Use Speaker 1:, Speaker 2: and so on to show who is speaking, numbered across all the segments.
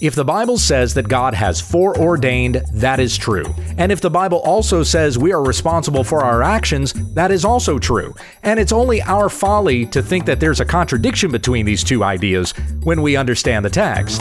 Speaker 1: If the Bible says that God has foreordained, that is true. And if the Bible also says we are responsible for our actions, that is also true. And it's only our folly to think that there's a contradiction between these two ideas when we understand the text.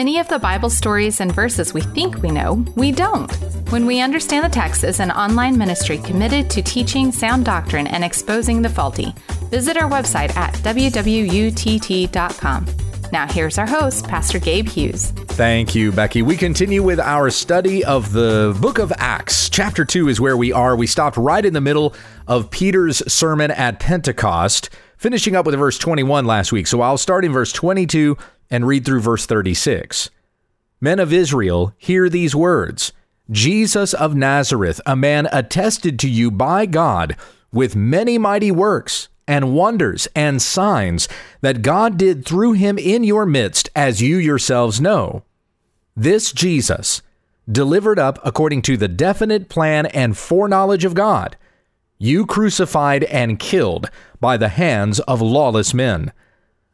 Speaker 2: Many of the Bible stories and verses we think we know, we don't. When we understand the text is an online ministry committed to teaching sound doctrine and exposing the faulty. Visit our website at wwutt.com. Now, here's our host, Pastor Gabe Hughes.
Speaker 1: Thank you, Becky. We continue with our study of the book of Acts. Chapter 2 is where we are. We stopped right in the middle of Peter's sermon at Pentecost, finishing up with verse 21 last week. So I'll start in verse 22 and read through verse 36. Men of Israel, hear these words Jesus of Nazareth, a man attested to you by God with many mighty works and wonders and signs that God did through him in your midst, as you yourselves know. This Jesus, delivered up according to the definite plan and foreknowledge of God, you crucified and killed by the hands of lawless men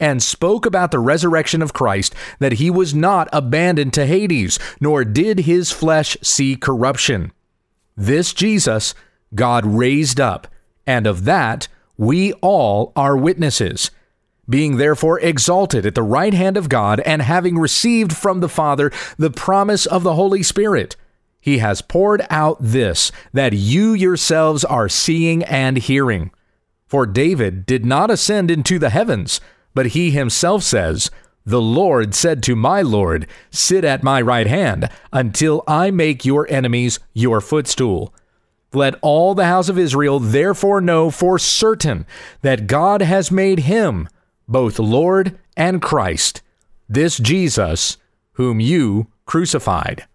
Speaker 1: and spoke about the resurrection of Christ, that he was not abandoned to Hades, nor did his flesh see corruption. This Jesus God raised up, and of that we all are witnesses. Being therefore exalted at the right hand of God, and having received from the Father the promise of the Holy Spirit, he has poured out this that you yourselves are seeing and hearing. For David did not ascend into the heavens but he himself says, The Lord said to my Lord, Sit at my right hand until I make your enemies your footstool. Let all the house of Israel therefore know for certain that God has made him both Lord and Christ, this Jesus whom you crucified.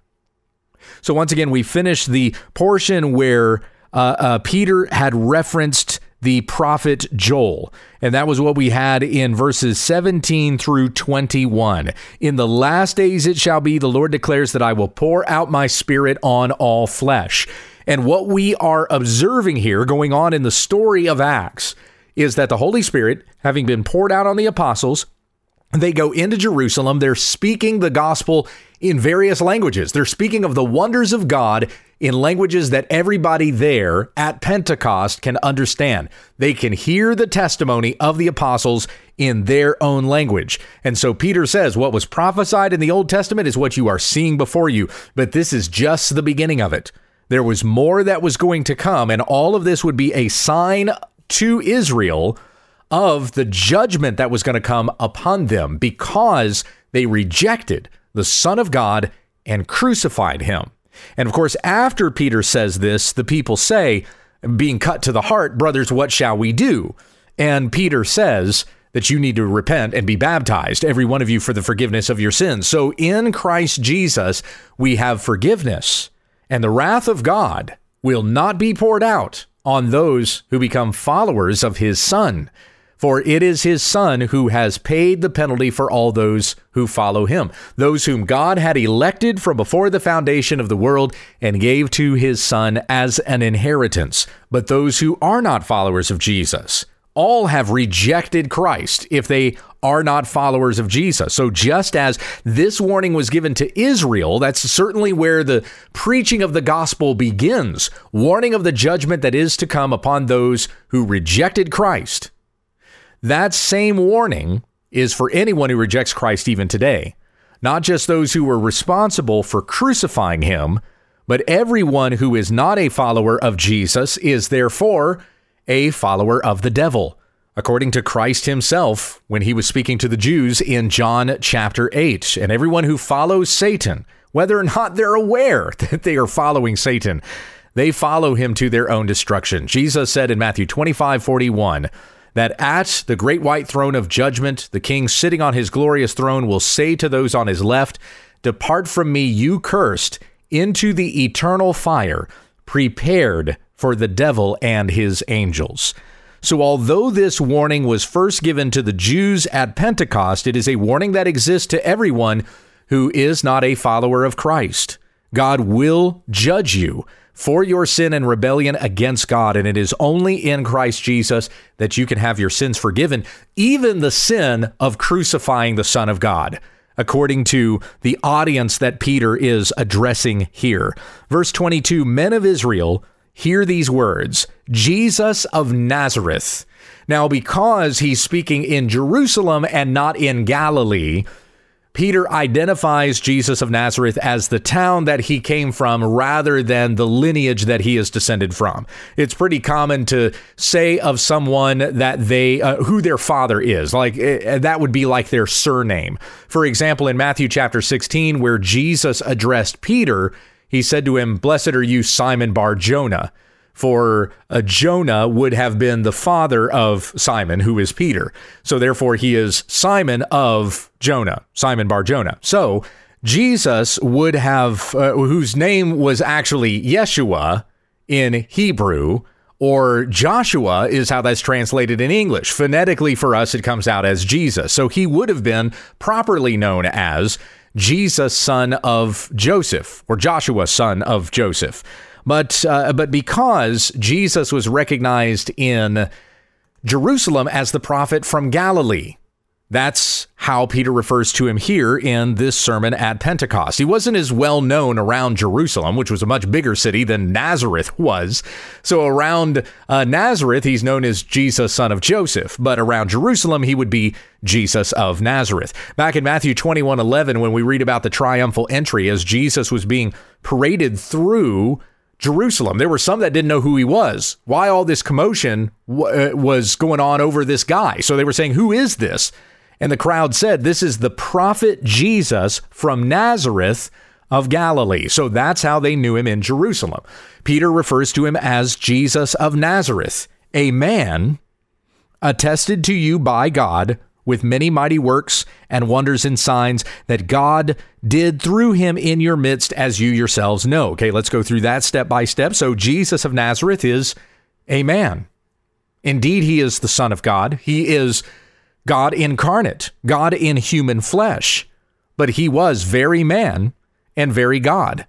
Speaker 1: So, once again, we finish the portion where uh, uh, Peter had referenced the prophet Joel. And that was what we had in verses 17 through 21. In the last days it shall be, the Lord declares that I will pour out my spirit on all flesh. And what we are observing here going on in the story of Acts is that the Holy Spirit, having been poured out on the apostles, they go into Jerusalem. They're speaking the gospel in various languages. They're speaking of the wonders of God in languages that everybody there at Pentecost can understand. They can hear the testimony of the apostles in their own language. And so Peter says, What was prophesied in the Old Testament is what you are seeing before you, but this is just the beginning of it. There was more that was going to come, and all of this would be a sign to Israel of the judgment that was going to come upon them because they rejected the Son of God and crucified him. And of course, after Peter says this, the people say, being cut to the heart, brothers, what shall we do? And Peter says that you need to repent and be baptized, every one of you, for the forgiveness of your sins. So in Christ Jesus, we have forgiveness, and the wrath of God will not be poured out on those who become followers of his Son. For it is his Son who has paid the penalty for all those who follow him, those whom God had elected from before the foundation of the world and gave to his Son as an inheritance. But those who are not followers of Jesus, all have rejected Christ if they are not followers of Jesus. So, just as this warning was given to Israel, that's certainly where the preaching of the gospel begins warning of the judgment that is to come upon those who rejected Christ. That same warning is for anyone who rejects Christ even today, not just those who were responsible for crucifying him, but everyone who is not a follower of Jesus is therefore a follower of the devil according to Christ himself when he was speaking to the Jews in John chapter 8. And everyone who follows Satan, whether or not they're aware that they are following Satan, they follow him to their own destruction. Jesus said in Matthew 25 41 that at the great white throne of judgment, the king sitting on his glorious throne will say to those on his left, Depart from me, you cursed, into the eternal fire prepared for the devil and his angels. So, although this warning was first given to the Jews at Pentecost, it is a warning that exists to everyone who is not a follower of Christ. God will judge you for your sin and rebellion against God, and it is only in Christ Jesus that you can have your sins forgiven, even the sin of crucifying the Son of God according to the audience that Peter is addressing here. Verse 22 Men of Israel, hear these words Jesus of Nazareth. Now, because he's speaking in Jerusalem and not in Galilee, Peter identifies Jesus of Nazareth as the town that he came from rather than the lineage that he is descended from. It's pretty common to say of someone that they uh, who their father is. Like uh, that would be like their surname. For example, in Matthew chapter 16 where Jesus addressed Peter, he said to him, Blessed are you, Simon Bar Jonah. For uh, Jonah would have been the father of Simon, who is Peter. So therefore, he is Simon of Jonah, Simon Bar Jonah. So Jesus would have, uh, whose name was actually Yeshua in Hebrew, or Joshua is how that's translated in English. Phonetically for us, it comes out as Jesus. So he would have been properly known as Jesus, son of Joseph, or Joshua, son of Joseph. But uh, but because Jesus was recognized in Jerusalem as the prophet from Galilee, that's how Peter refers to him here in this sermon at Pentecost. He wasn't as well known around Jerusalem, which was a much bigger city than Nazareth was. So around uh, Nazareth, he's known as Jesus, son of Joseph. But around Jerusalem, he would be Jesus of Nazareth. Back in Matthew 21 11, when we read about the triumphal entry as Jesus was being paraded through Jerusalem. There were some that didn't know who he was. Why all this commotion uh, was going on over this guy? So they were saying, Who is this? And the crowd said, This is the prophet Jesus from Nazareth of Galilee. So that's how they knew him in Jerusalem. Peter refers to him as Jesus of Nazareth, a man attested to you by God with many mighty works and wonders and signs that God did through him in your midst, as you yourselves know. Okay, let's go through that step by step. So, Jesus of Nazareth is a man. Indeed, he is the Son of God. He is God incarnate, God in human flesh. But he was very man and very God.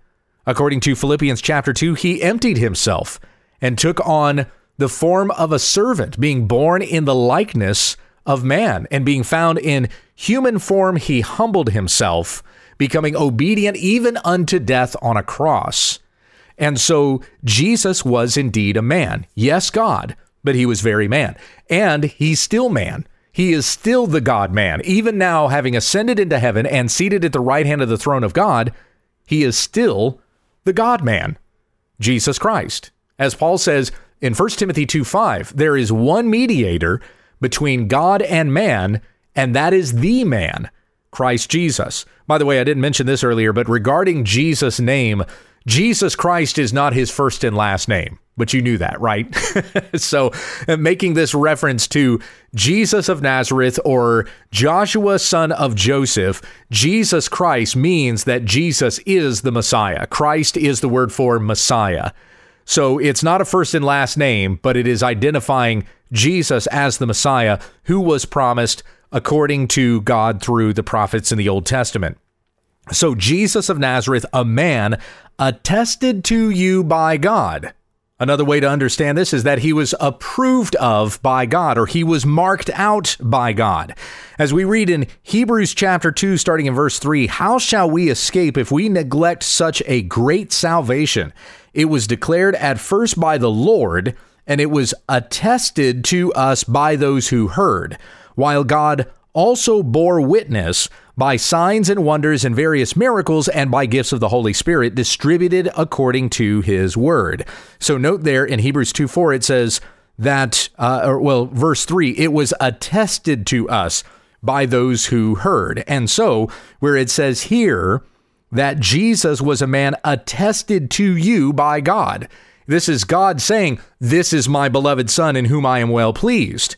Speaker 1: According to Philippians chapter 2, he emptied himself and took on the form of a servant, being born in the likeness of man. And being found in human form, he humbled himself, becoming obedient even unto death on a cross. And so Jesus was indeed a man. Yes, God, but he was very man. And he's still man. He is still the God man. Even now, having ascended into heaven and seated at the right hand of the throne of God, he is still the God man, Jesus Christ. As Paul says in 1 Timothy 2 5, there is one mediator between God and man, and that is the man, Christ Jesus. By the way, I didn't mention this earlier, but regarding Jesus' name, Jesus Christ is not his first and last name but you knew that, right? so, uh, making this reference to Jesus of Nazareth or Joshua, son of Joseph, Jesus Christ means that Jesus is the Messiah. Christ is the word for Messiah. So, it's not a first and last name, but it is identifying Jesus as the Messiah who was promised according to God through the prophets in the Old Testament. So, Jesus of Nazareth, a man attested to you by God Another way to understand this is that he was approved of by God or he was marked out by God. As we read in Hebrews chapter 2, starting in verse 3, how shall we escape if we neglect such a great salvation? It was declared at first by the Lord, and it was attested to us by those who heard, while God also bore witness by signs and wonders and various miracles and by gifts of the Holy Spirit distributed according to his word. So note there in Hebrews 2 4, it says that, uh, or, well, verse 3, it was attested to us by those who heard. And so, where it says here that Jesus was a man attested to you by God, this is God saying, This is my beloved Son in whom I am well pleased.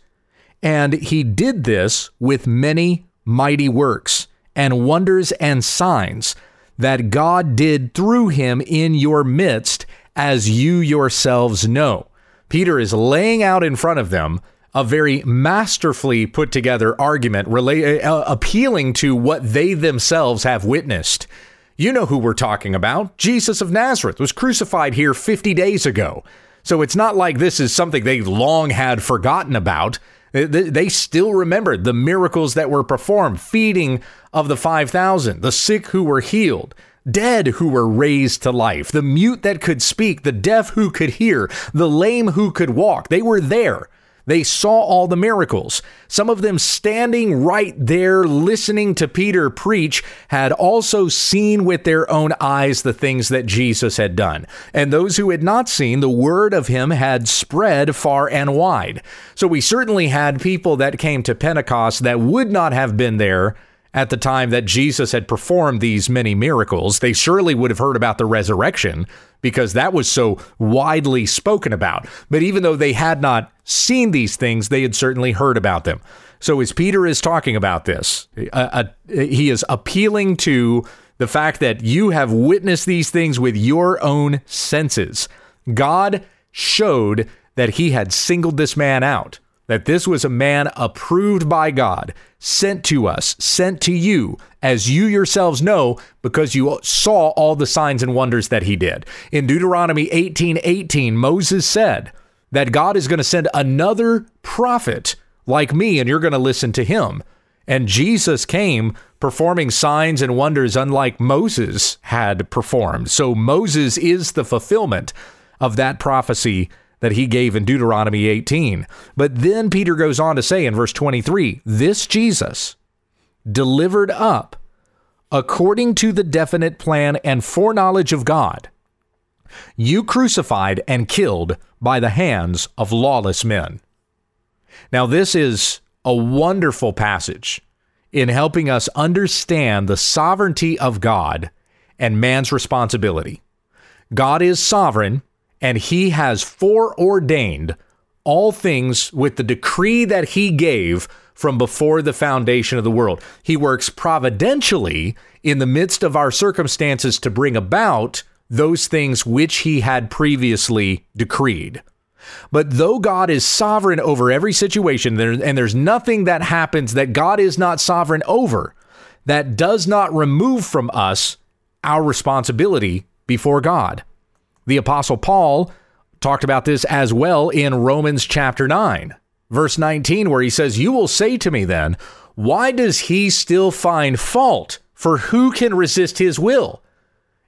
Speaker 1: And he did this with many mighty works and wonders and signs that God did through him in your midst, as you yourselves know. Peter is laying out in front of them a very masterfully put together argument rela- uh, appealing to what they themselves have witnessed. You know who we're talking about. Jesus of Nazareth was crucified here 50 days ago. So it's not like this is something they long had forgotten about. Uh, they still remembered the miracles that were performed, feeding of the 5,000, the sick who were healed, dead who were raised to life, the mute that could speak, the deaf who could hear, the lame who could walk. They were there. They saw all the miracles. Some of them standing right there listening to Peter preach had also seen with their own eyes the things that Jesus had done. And those who had not seen, the word of him had spread far and wide. So we certainly had people that came to Pentecost that would not have been there at the time that Jesus had performed these many miracles, they surely would have heard about the resurrection because that was so widely spoken about. But even though they had not seen these things, they had certainly heard about them. So as Peter is talking about this, uh, uh, he is appealing to the fact that you have witnessed these things with your own senses. God showed that he had singled this man out that this was a man approved by God, sent to us, sent to you, as you yourselves know, because you saw all the signs and wonders that he did. In Deuteronomy 18 18, Moses said that God is going to send another prophet like me, and you're going to listen to him. And Jesus came performing signs and wonders unlike Moses had performed. So Moses is the fulfillment of that prophecy that he gave in Deuteronomy 18. But then Peter goes on to say in verse 23 this Jesus delivered up according to the definite plan and foreknowledge of God, you crucified and killed by the hands of lawless men. Now, this is a wonderful passage in helping us understand the sovereignty of God and man's responsibility. God is sovereign and he has foreordained all things with the decree that he gave from before the foundation of the world. He works providentially in the midst of our circumstances to bring about those things which he had previously decreed. But though God is sovereign over every situation, and there's nothing that happens that God is not sovereign over, that does not remove from us our responsibility before God. The Apostle Paul talked about this as well in Romans chapter 9, verse 19, where he says, You will say to me then, why does he still find fault? For who can resist his will?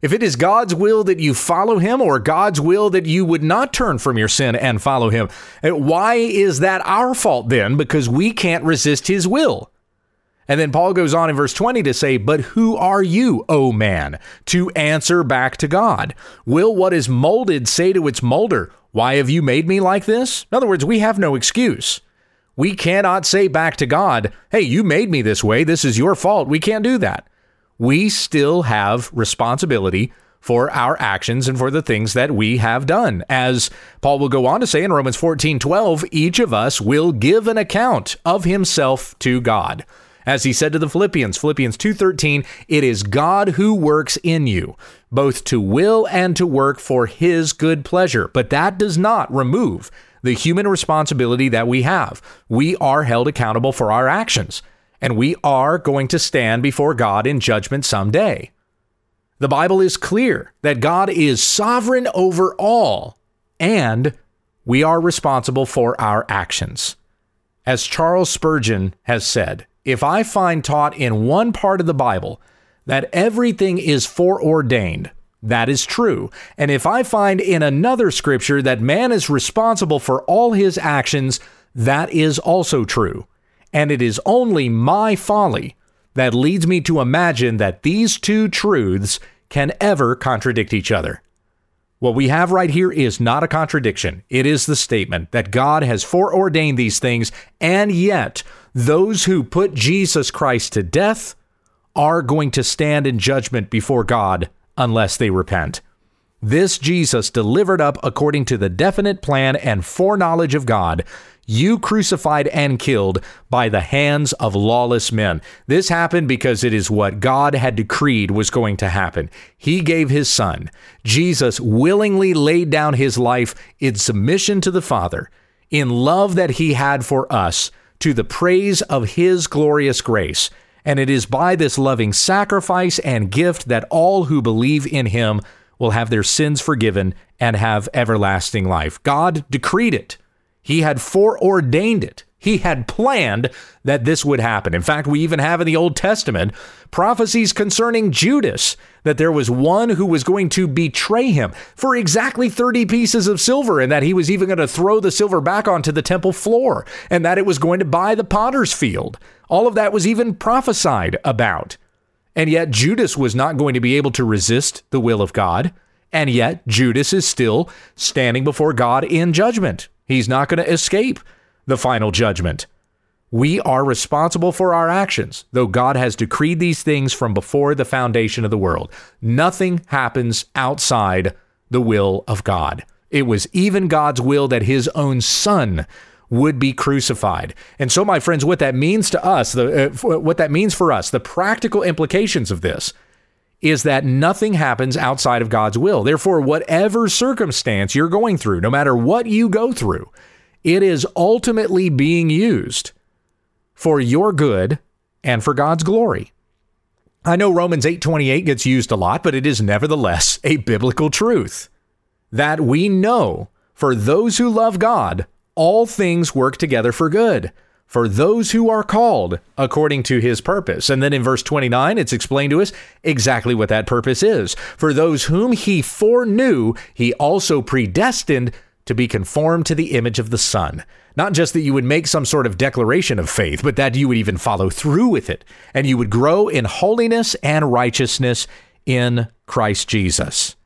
Speaker 1: If it is God's will that you follow him or God's will that you would not turn from your sin and follow him, eh, why is that our fault then? Because we can't resist his will. And then Paul goes on in verse 20 to say, But who are you, O man, to answer back to God? Will what is molded say to its molder, Why have you made me like this? In other words, we have no excuse. We cannot say back to God, Hey, you made me this way. This is your fault. We can't do that. We still have responsibility for our actions and for the things that we have done. As Paul will go on to say in Romans 14 12, each of us will give an account of himself to God. As he said to the Philippians, Philippians 2:13, it is God who works in you, both to will and to work for his good pleasure. But that does not remove the human responsibility that we have. We are held accountable for our actions, and we are going to stand before God in judgment someday. The Bible is clear that God is sovereign over all, and we are responsible for our actions. As Charles Spurgeon has said, if I find taught in one part of the Bible that everything is foreordained, that is true. And if I find in another scripture that man is responsible for all his actions, that is also true. And it is only my folly that leads me to imagine that these two truths can ever contradict each other. What we have right here is not a contradiction. It is the statement that God has foreordained these things, and yet those who put Jesus Christ to death are going to stand in judgment before God unless they repent. This Jesus delivered up according to the definite plan and foreknowledge of God you crucified and killed by the hands of lawless men. This happened because it is what God had decreed was going to happen. He gave his son. Jesus willingly laid down his life in submission to the Father, in love that he had for us, to the praise of his glorious grace. And it is by this loving sacrifice and gift that all who believe in him will have their sins forgiven and have everlasting life. God decreed it. He had foreordained it. He had planned that this would happen. In fact, we even have in the Old Testament prophecies concerning Judas that there was one who was going to betray him for exactly 30 pieces of silver, and that he was even going to throw the silver back onto the temple floor, and that it was going to buy the potter's field. All of that was even prophesied about. And yet, Judas was not going to be able to resist the will of God. And yet, Judas is still standing before God in judgment. He's not going to escape the final judgment. We are responsible for our actions, though God has decreed these things from before the foundation of the world. Nothing happens outside the will of God. It was even God's will that his own son would be crucified. And so, my friends, what that means to us, the, uh, what that means for us, the practical implications of this is that nothing happens outside of God's will. Therefore, whatever circumstance you're going through, no matter what you go through, it is ultimately being used for your good and for God's glory. I know Romans 8:28 gets used a lot, but it is nevertheless a biblical truth that we know for those who love God, all things work together for good for those who are called according to his purpose. And then in verse 29, it's explained to us exactly what that purpose is. For those whom he foreknew, he also predestined to be conformed to the image of the Son. Not just that you would make some sort of declaration of faith, but that you would even follow through with it, and you would grow in holiness and righteousness in Christ Jesus.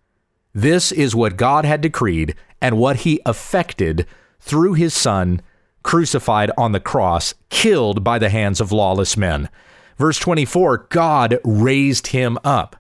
Speaker 1: This is what God had decreed and what he effected through his Son crucified on the cross, killed by the hands of lawless men. Verse 24 God raised him up,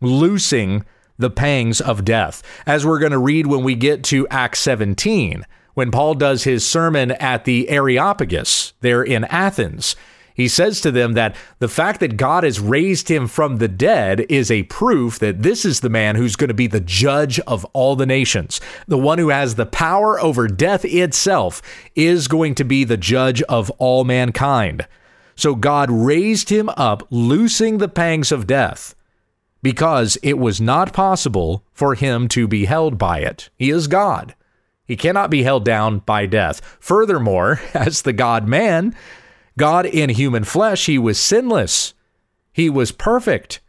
Speaker 1: loosing the pangs of death. As we're going to read when we get to Acts 17, when Paul does his sermon at the Areopagus there in Athens. He says to them that the fact that God has raised him from the dead is a proof that this is the man who's going to be the judge of all the nations. The one who has the power over death itself is going to be the judge of all mankind. So God raised him up, loosing the pangs of death, because it was not possible for him to be held by it. He is God. He cannot be held down by death. Furthermore, as the God man, God in human flesh, he was sinless. He was perfect.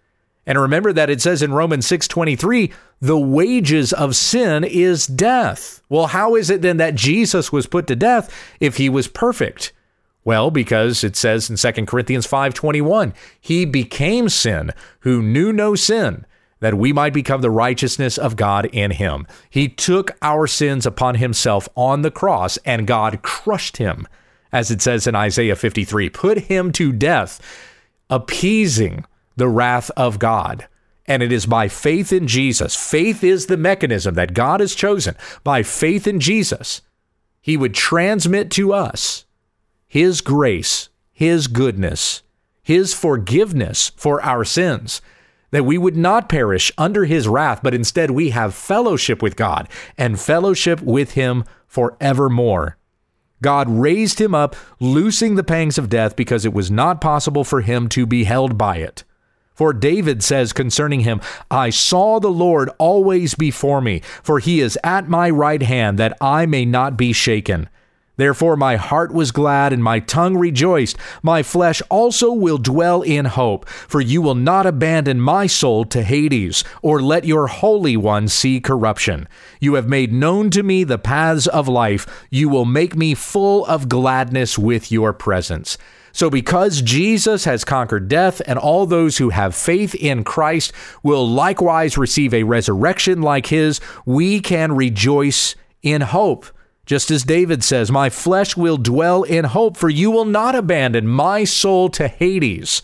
Speaker 1: And remember that it says in Romans 6:23, the wages of sin is death. Well, how is it then that Jesus was put to death if he was perfect? Well, because it says in 2 Corinthians 5:21, he became sin who knew no sin that we might become the righteousness of God in him. He took our sins upon himself on the cross and God crushed him as it says in Isaiah 53, put him to death, appeasing the wrath of God. And it is by faith in Jesus. Faith is the mechanism that God has chosen. By faith in Jesus, he would transmit to us his grace, his goodness, his forgiveness for our sins, that we would not perish under his wrath, but instead we have fellowship with God and fellowship with him forevermore. God raised him up, loosing the pangs of death because it was not possible for him to be held by it. For David says concerning him, I saw the Lord always before me, for he is at my right hand, that I may not be shaken. Therefore my heart was glad and my tongue rejoiced. My flesh also will dwell in hope, for you will not abandon my soul to Hades, or let your Holy One see corruption. You have made known to me the paths of life. You will make me full of gladness with your presence. So, because Jesus has conquered death, and all those who have faith in Christ will likewise receive a resurrection like his, we can rejoice in hope. Just as David says, My flesh will dwell in hope, for you will not abandon my soul to Hades.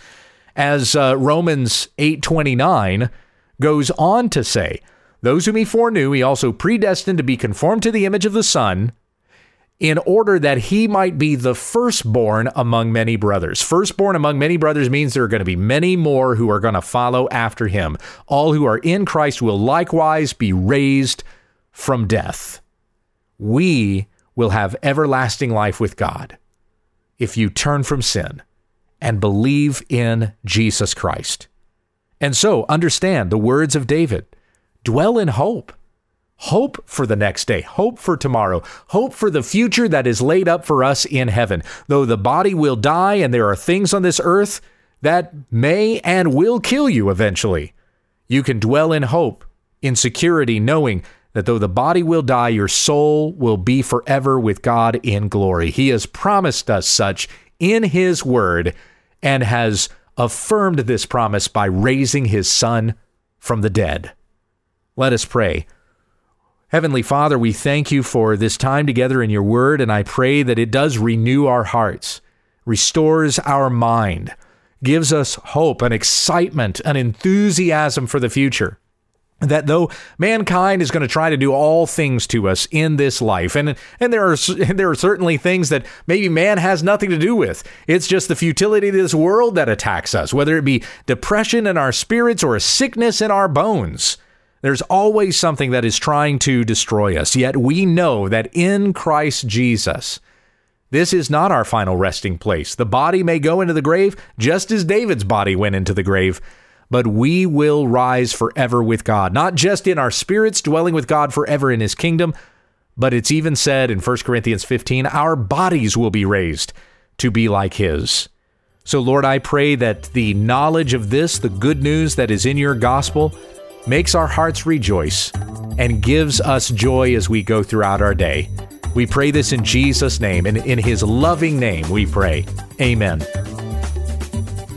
Speaker 1: As uh, Romans 8:29 goes on to say, those whom he foreknew, he also predestined to be conformed to the image of the Son, in order that he might be the firstborn among many brothers. Firstborn among many brothers means there are going to be many more who are going to follow after him. All who are in Christ will likewise be raised from death we will have everlasting life with God if you turn from sin and believe in Jesus Christ. And so understand the words of David dwell in hope. Hope for the next day, hope for tomorrow, hope for the future that is laid up for us in heaven. Though the body will die and there are things on this earth that may and will kill you eventually, you can dwell in hope, in security, knowing that though the body will die, your soul will be forever with God in glory. He has promised us such in His word and has affirmed this promise by raising His Son from the dead. Let us pray. Heavenly Father, we thank you for this time together in your word, and I pray that it does renew our hearts, restores our mind, gives us hope, and excitement, an enthusiasm for the future that though mankind is going to try to do all things to us in this life and and there are there are certainly things that maybe man has nothing to do with. It's just the futility of this world that attacks us whether it be depression in our spirits or a sickness in our bones. There's always something that is trying to destroy us yet we know that in Christ Jesus this is not our final resting place. The body may go into the grave just as David's body went into the grave but we will rise forever with God, not just in our spirits, dwelling with God forever in his kingdom, but it's even said in 1 Corinthians 15, our bodies will be raised to be like his. So, Lord, I pray that the knowledge of this, the good news that is in your gospel, makes our hearts rejoice and gives us joy as we go throughout our day. We pray this in Jesus' name and in his loving name we pray. Amen.